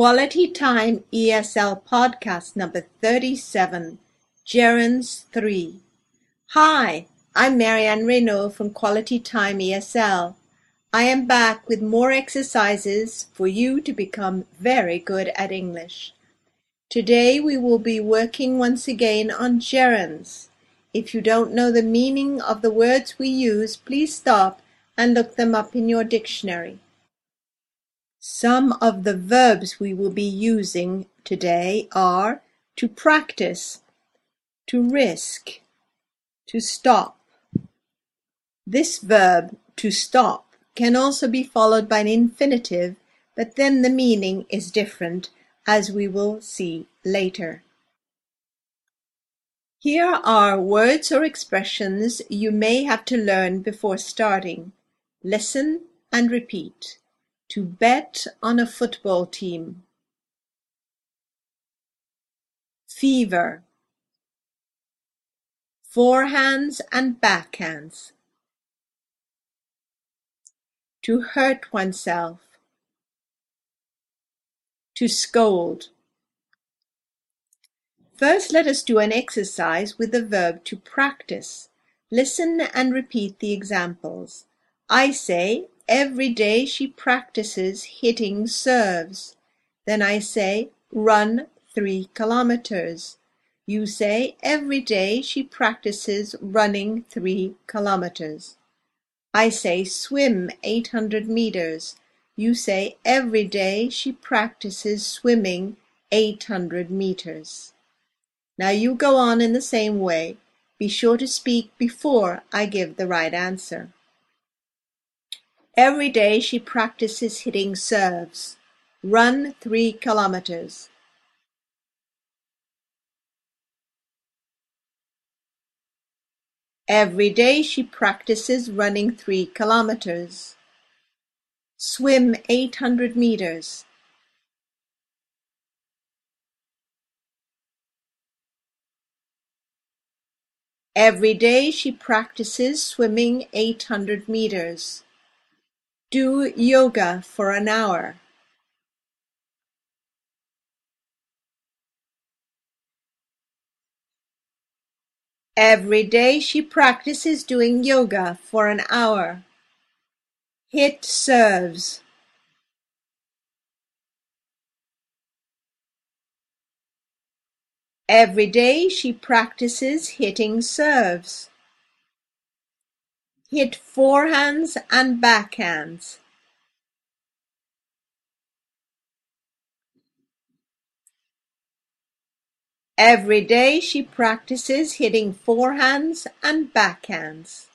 Quality Time ESL Podcast number 37, Gerunds 3. Hi, I'm Marianne Reynaud from Quality Time ESL. I am back with more exercises for you to become very good at English. Today we will be working once again on gerunds. If you don't know the meaning of the words we use, please stop and look them up in your dictionary. Some of the verbs we will be using today are to practice, to risk, to stop. This verb, to stop, can also be followed by an infinitive, but then the meaning is different, as we will see later. Here are words or expressions you may have to learn before starting. Listen and repeat. To bet on a football team. Fever. Forehands and backhands. To hurt oneself. To scold. First let us do an exercise with the verb to practice. Listen and repeat the examples. I say Every day she practices hitting serves. Then I say, run three kilometers. You say, every day she practices running three kilometers. I say, swim 800 meters. You say, every day she practices swimming 800 meters. Now you go on in the same way. Be sure to speak before I give the right answer. Every day she practices hitting serves. Run three kilometers. Every day she practices running three kilometers. Swim 800 meters. Every day she practices swimming 800 meters. Do yoga for an hour. Every day she practices doing yoga for an hour. Hit serves. Every day she practices hitting serves. Hit forehands and backhands. Every day she practices hitting forehands and backhands.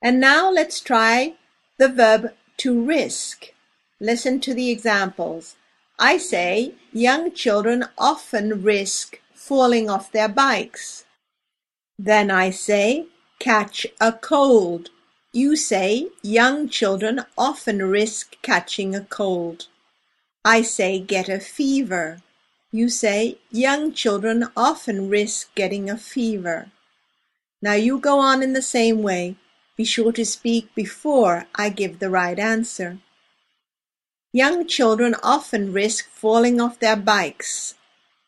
And now let's try the verb to risk. Listen to the examples. I say young children often risk falling off their bikes. Then I say catch a cold. You say young children often risk catching a cold. I say get a fever. You say young children often risk getting a fever. Now you go on in the same way. Be sure to speak before I give the right answer. Young children often risk falling off their bikes.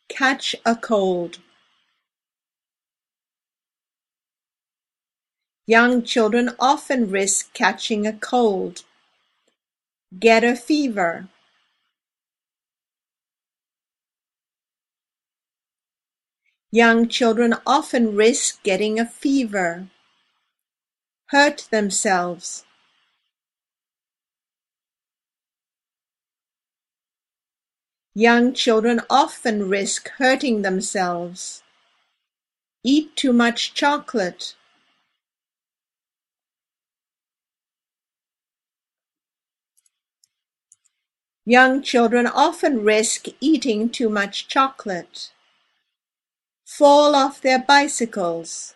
Catch a cold. Young children often risk catching a cold. Get a fever. Young children often risk getting a fever. Hurt themselves. Young children often risk hurting themselves. Eat too much chocolate. Young children often risk eating too much chocolate. Fall off their bicycles.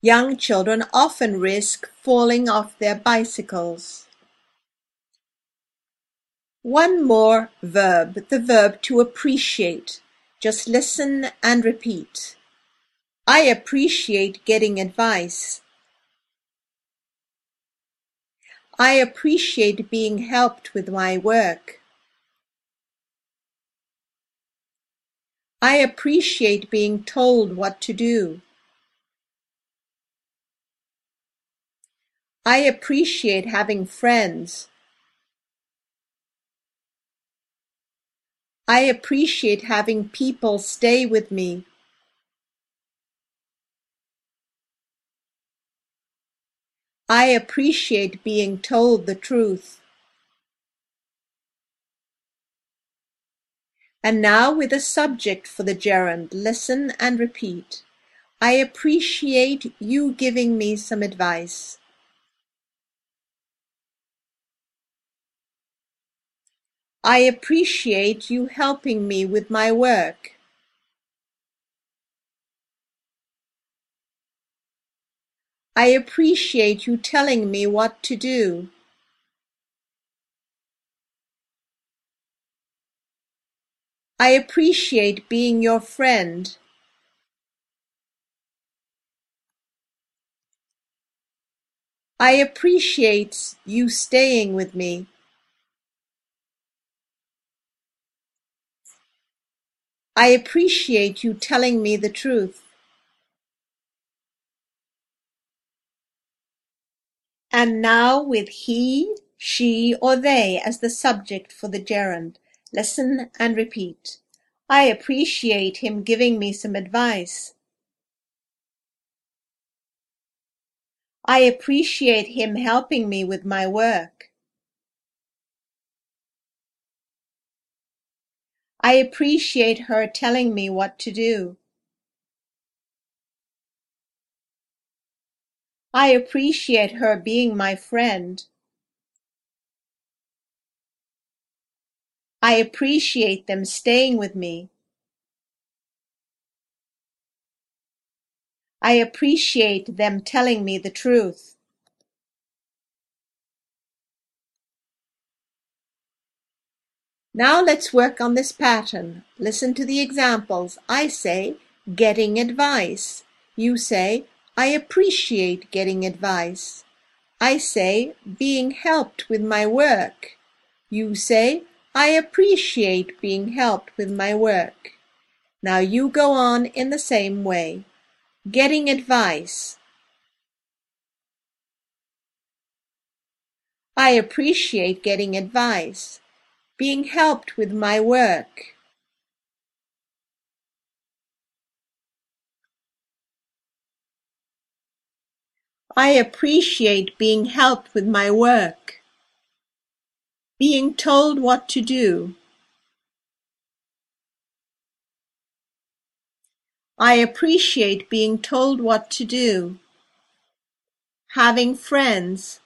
Young children often risk falling off their bicycles. One more verb, the verb to appreciate. Just listen and repeat. I appreciate getting advice. I appreciate being helped with my work. I appreciate being told what to do. I appreciate having friends. I appreciate having people stay with me. I appreciate being told the truth. And now with a subject for the gerund, listen and repeat. I appreciate you giving me some advice. I appreciate you helping me with my work. I appreciate you telling me what to do. I appreciate being your friend. I appreciate you staying with me. I appreciate you telling me the truth. And now with he, she, or they as the subject for the gerund, listen and repeat. I appreciate him giving me some advice. I appreciate him helping me with my work. I appreciate her telling me what to do. I appreciate her being my friend. I appreciate them staying with me. I appreciate them telling me the truth. Now let's work on this pattern. Listen to the examples. I say, getting advice. You say, I appreciate getting advice. I say, being helped with my work. You say, I appreciate being helped with my work. Now you go on in the same way. Getting advice. I appreciate getting advice. Being helped with my work. I appreciate being helped with my work. Being told what to do. I appreciate being told what to do. Having friends.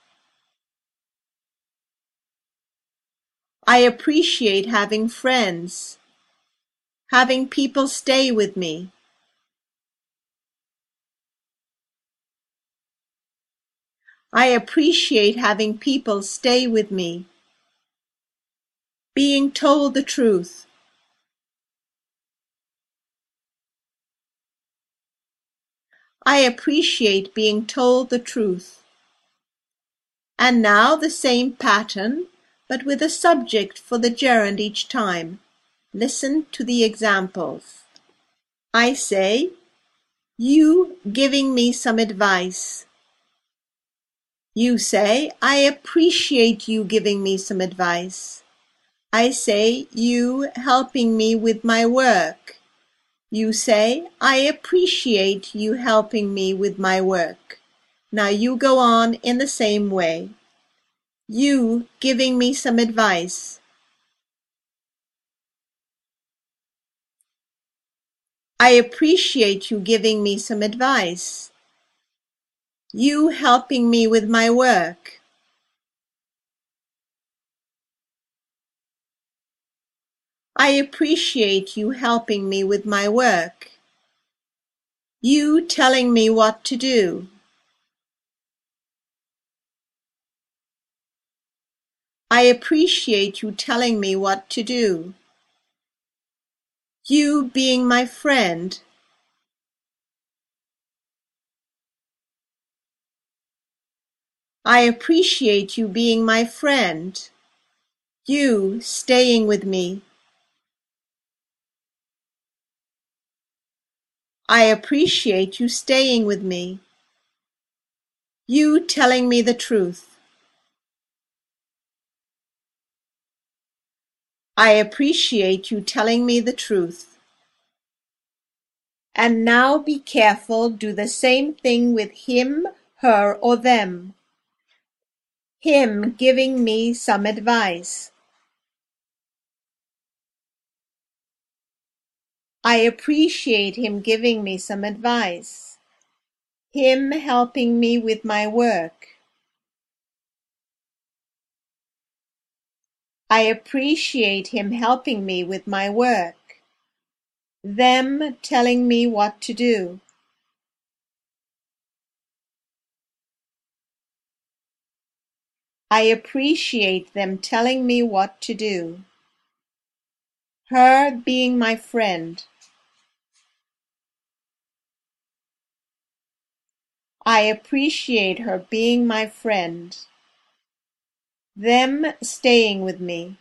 I appreciate having friends. Having people stay with me. I appreciate having people stay with me. Being told the truth. I appreciate being told the truth. And now the same pattern but with a subject for the gerund each time. Listen to the examples. I say, you giving me some advice. You say, I appreciate you giving me some advice. I say, you helping me with my work. You say, I appreciate you helping me with my work. Now you go on in the same way. You giving me some advice. I appreciate you giving me some advice. You helping me with my work. I appreciate you helping me with my work. You telling me what to do. I appreciate you telling me what to do. You being my friend. I appreciate you being my friend. You staying with me. I appreciate you staying with me. You telling me the truth. I appreciate you telling me the truth. And now be careful, do the same thing with him, her, or them. Him giving me some advice. I appreciate him giving me some advice. Him helping me with my work. I appreciate him helping me with my work. Them telling me what to do. I appreciate them telling me what to do. Her being my friend. I appreciate her being my friend. Them staying with me.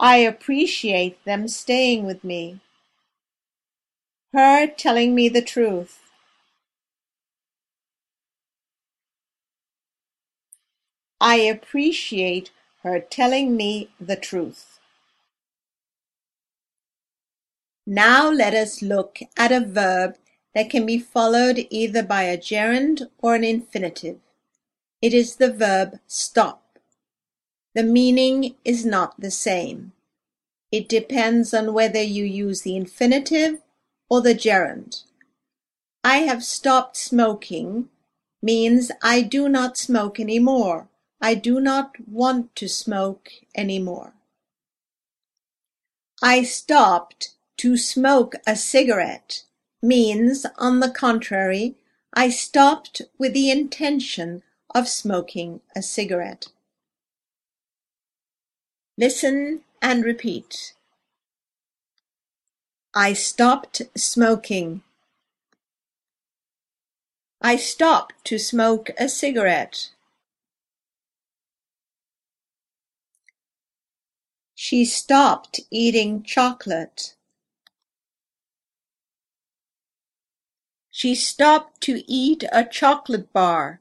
I appreciate them staying with me. Her telling me the truth. I appreciate her telling me the truth. Now let us look at a verb that can be followed either by a gerund or an infinitive. It is the verb stop. The meaning is not the same. It depends on whether you use the infinitive or the gerund. I have stopped smoking means I do not smoke anymore. I do not want to smoke anymore. I stopped to smoke a cigarette means, on the contrary, I stopped with the intention of smoking a cigarette. Listen and repeat. I stopped smoking. I stopped to smoke a cigarette. She stopped eating chocolate. She stopped to eat a chocolate bar.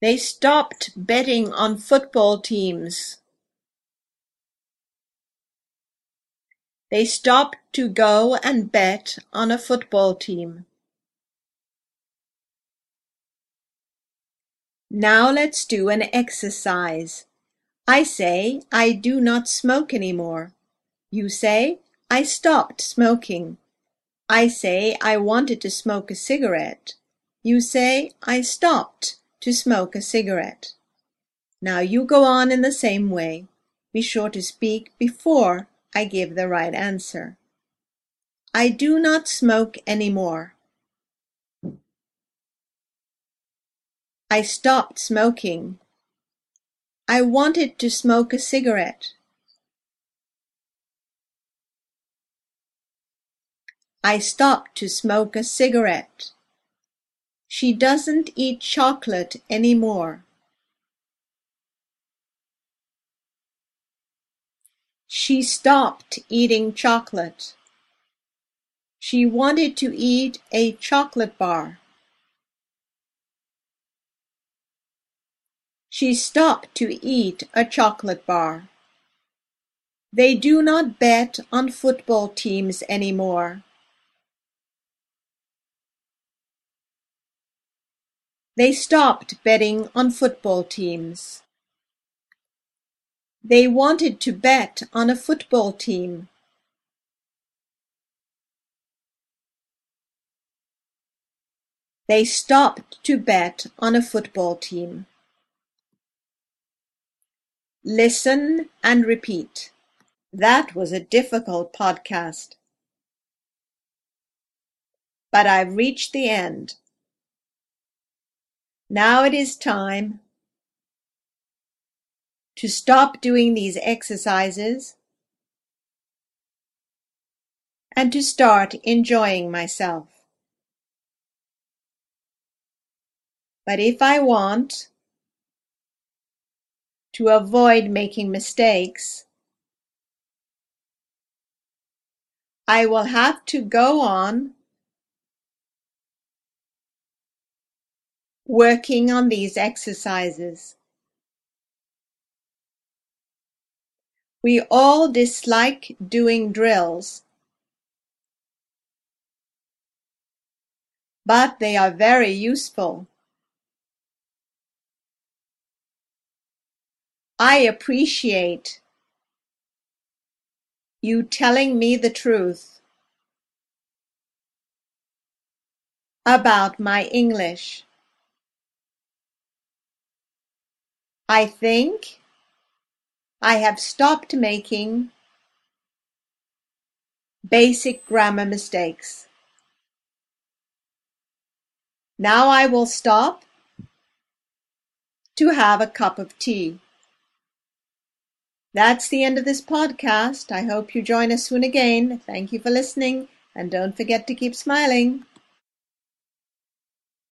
They stopped betting on football teams. They stopped to go and bet on a football team. Now let's do an exercise. I say I do not smoke anymore. You say I stopped smoking. I say I wanted to smoke a cigarette. You say I stopped to smoke a cigarette. Now you go on in the same way. Be sure to speak before I give the right answer. I do not smoke any I stopped smoking. I wanted to smoke a cigarette. I stopped to smoke a cigarette. She doesn't eat chocolate anymore. She stopped eating chocolate. She wanted to eat a chocolate bar. She stopped to eat a chocolate bar. They do not bet on football teams anymore. They stopped betting on football teams. They wanted to bet on a football team. They stopped to bet on a football team. Listen and repeat. That was a difficult podcast. But I've reached the end. Now it is time to stop doing these exercises and to start enjoying myself. But if I want to avoid making mistakes, I will have to go on working on these exercises. We all dislike doing drills, but they are very useful. I appreciate you telling me the truth about my English. I think I have stopped making basic grammar mistakes. Now I will stop to have a cup of tea. That's the end of this podcast. I hope you join us soon again. Thank you for listening, and don't forget to keep smiling.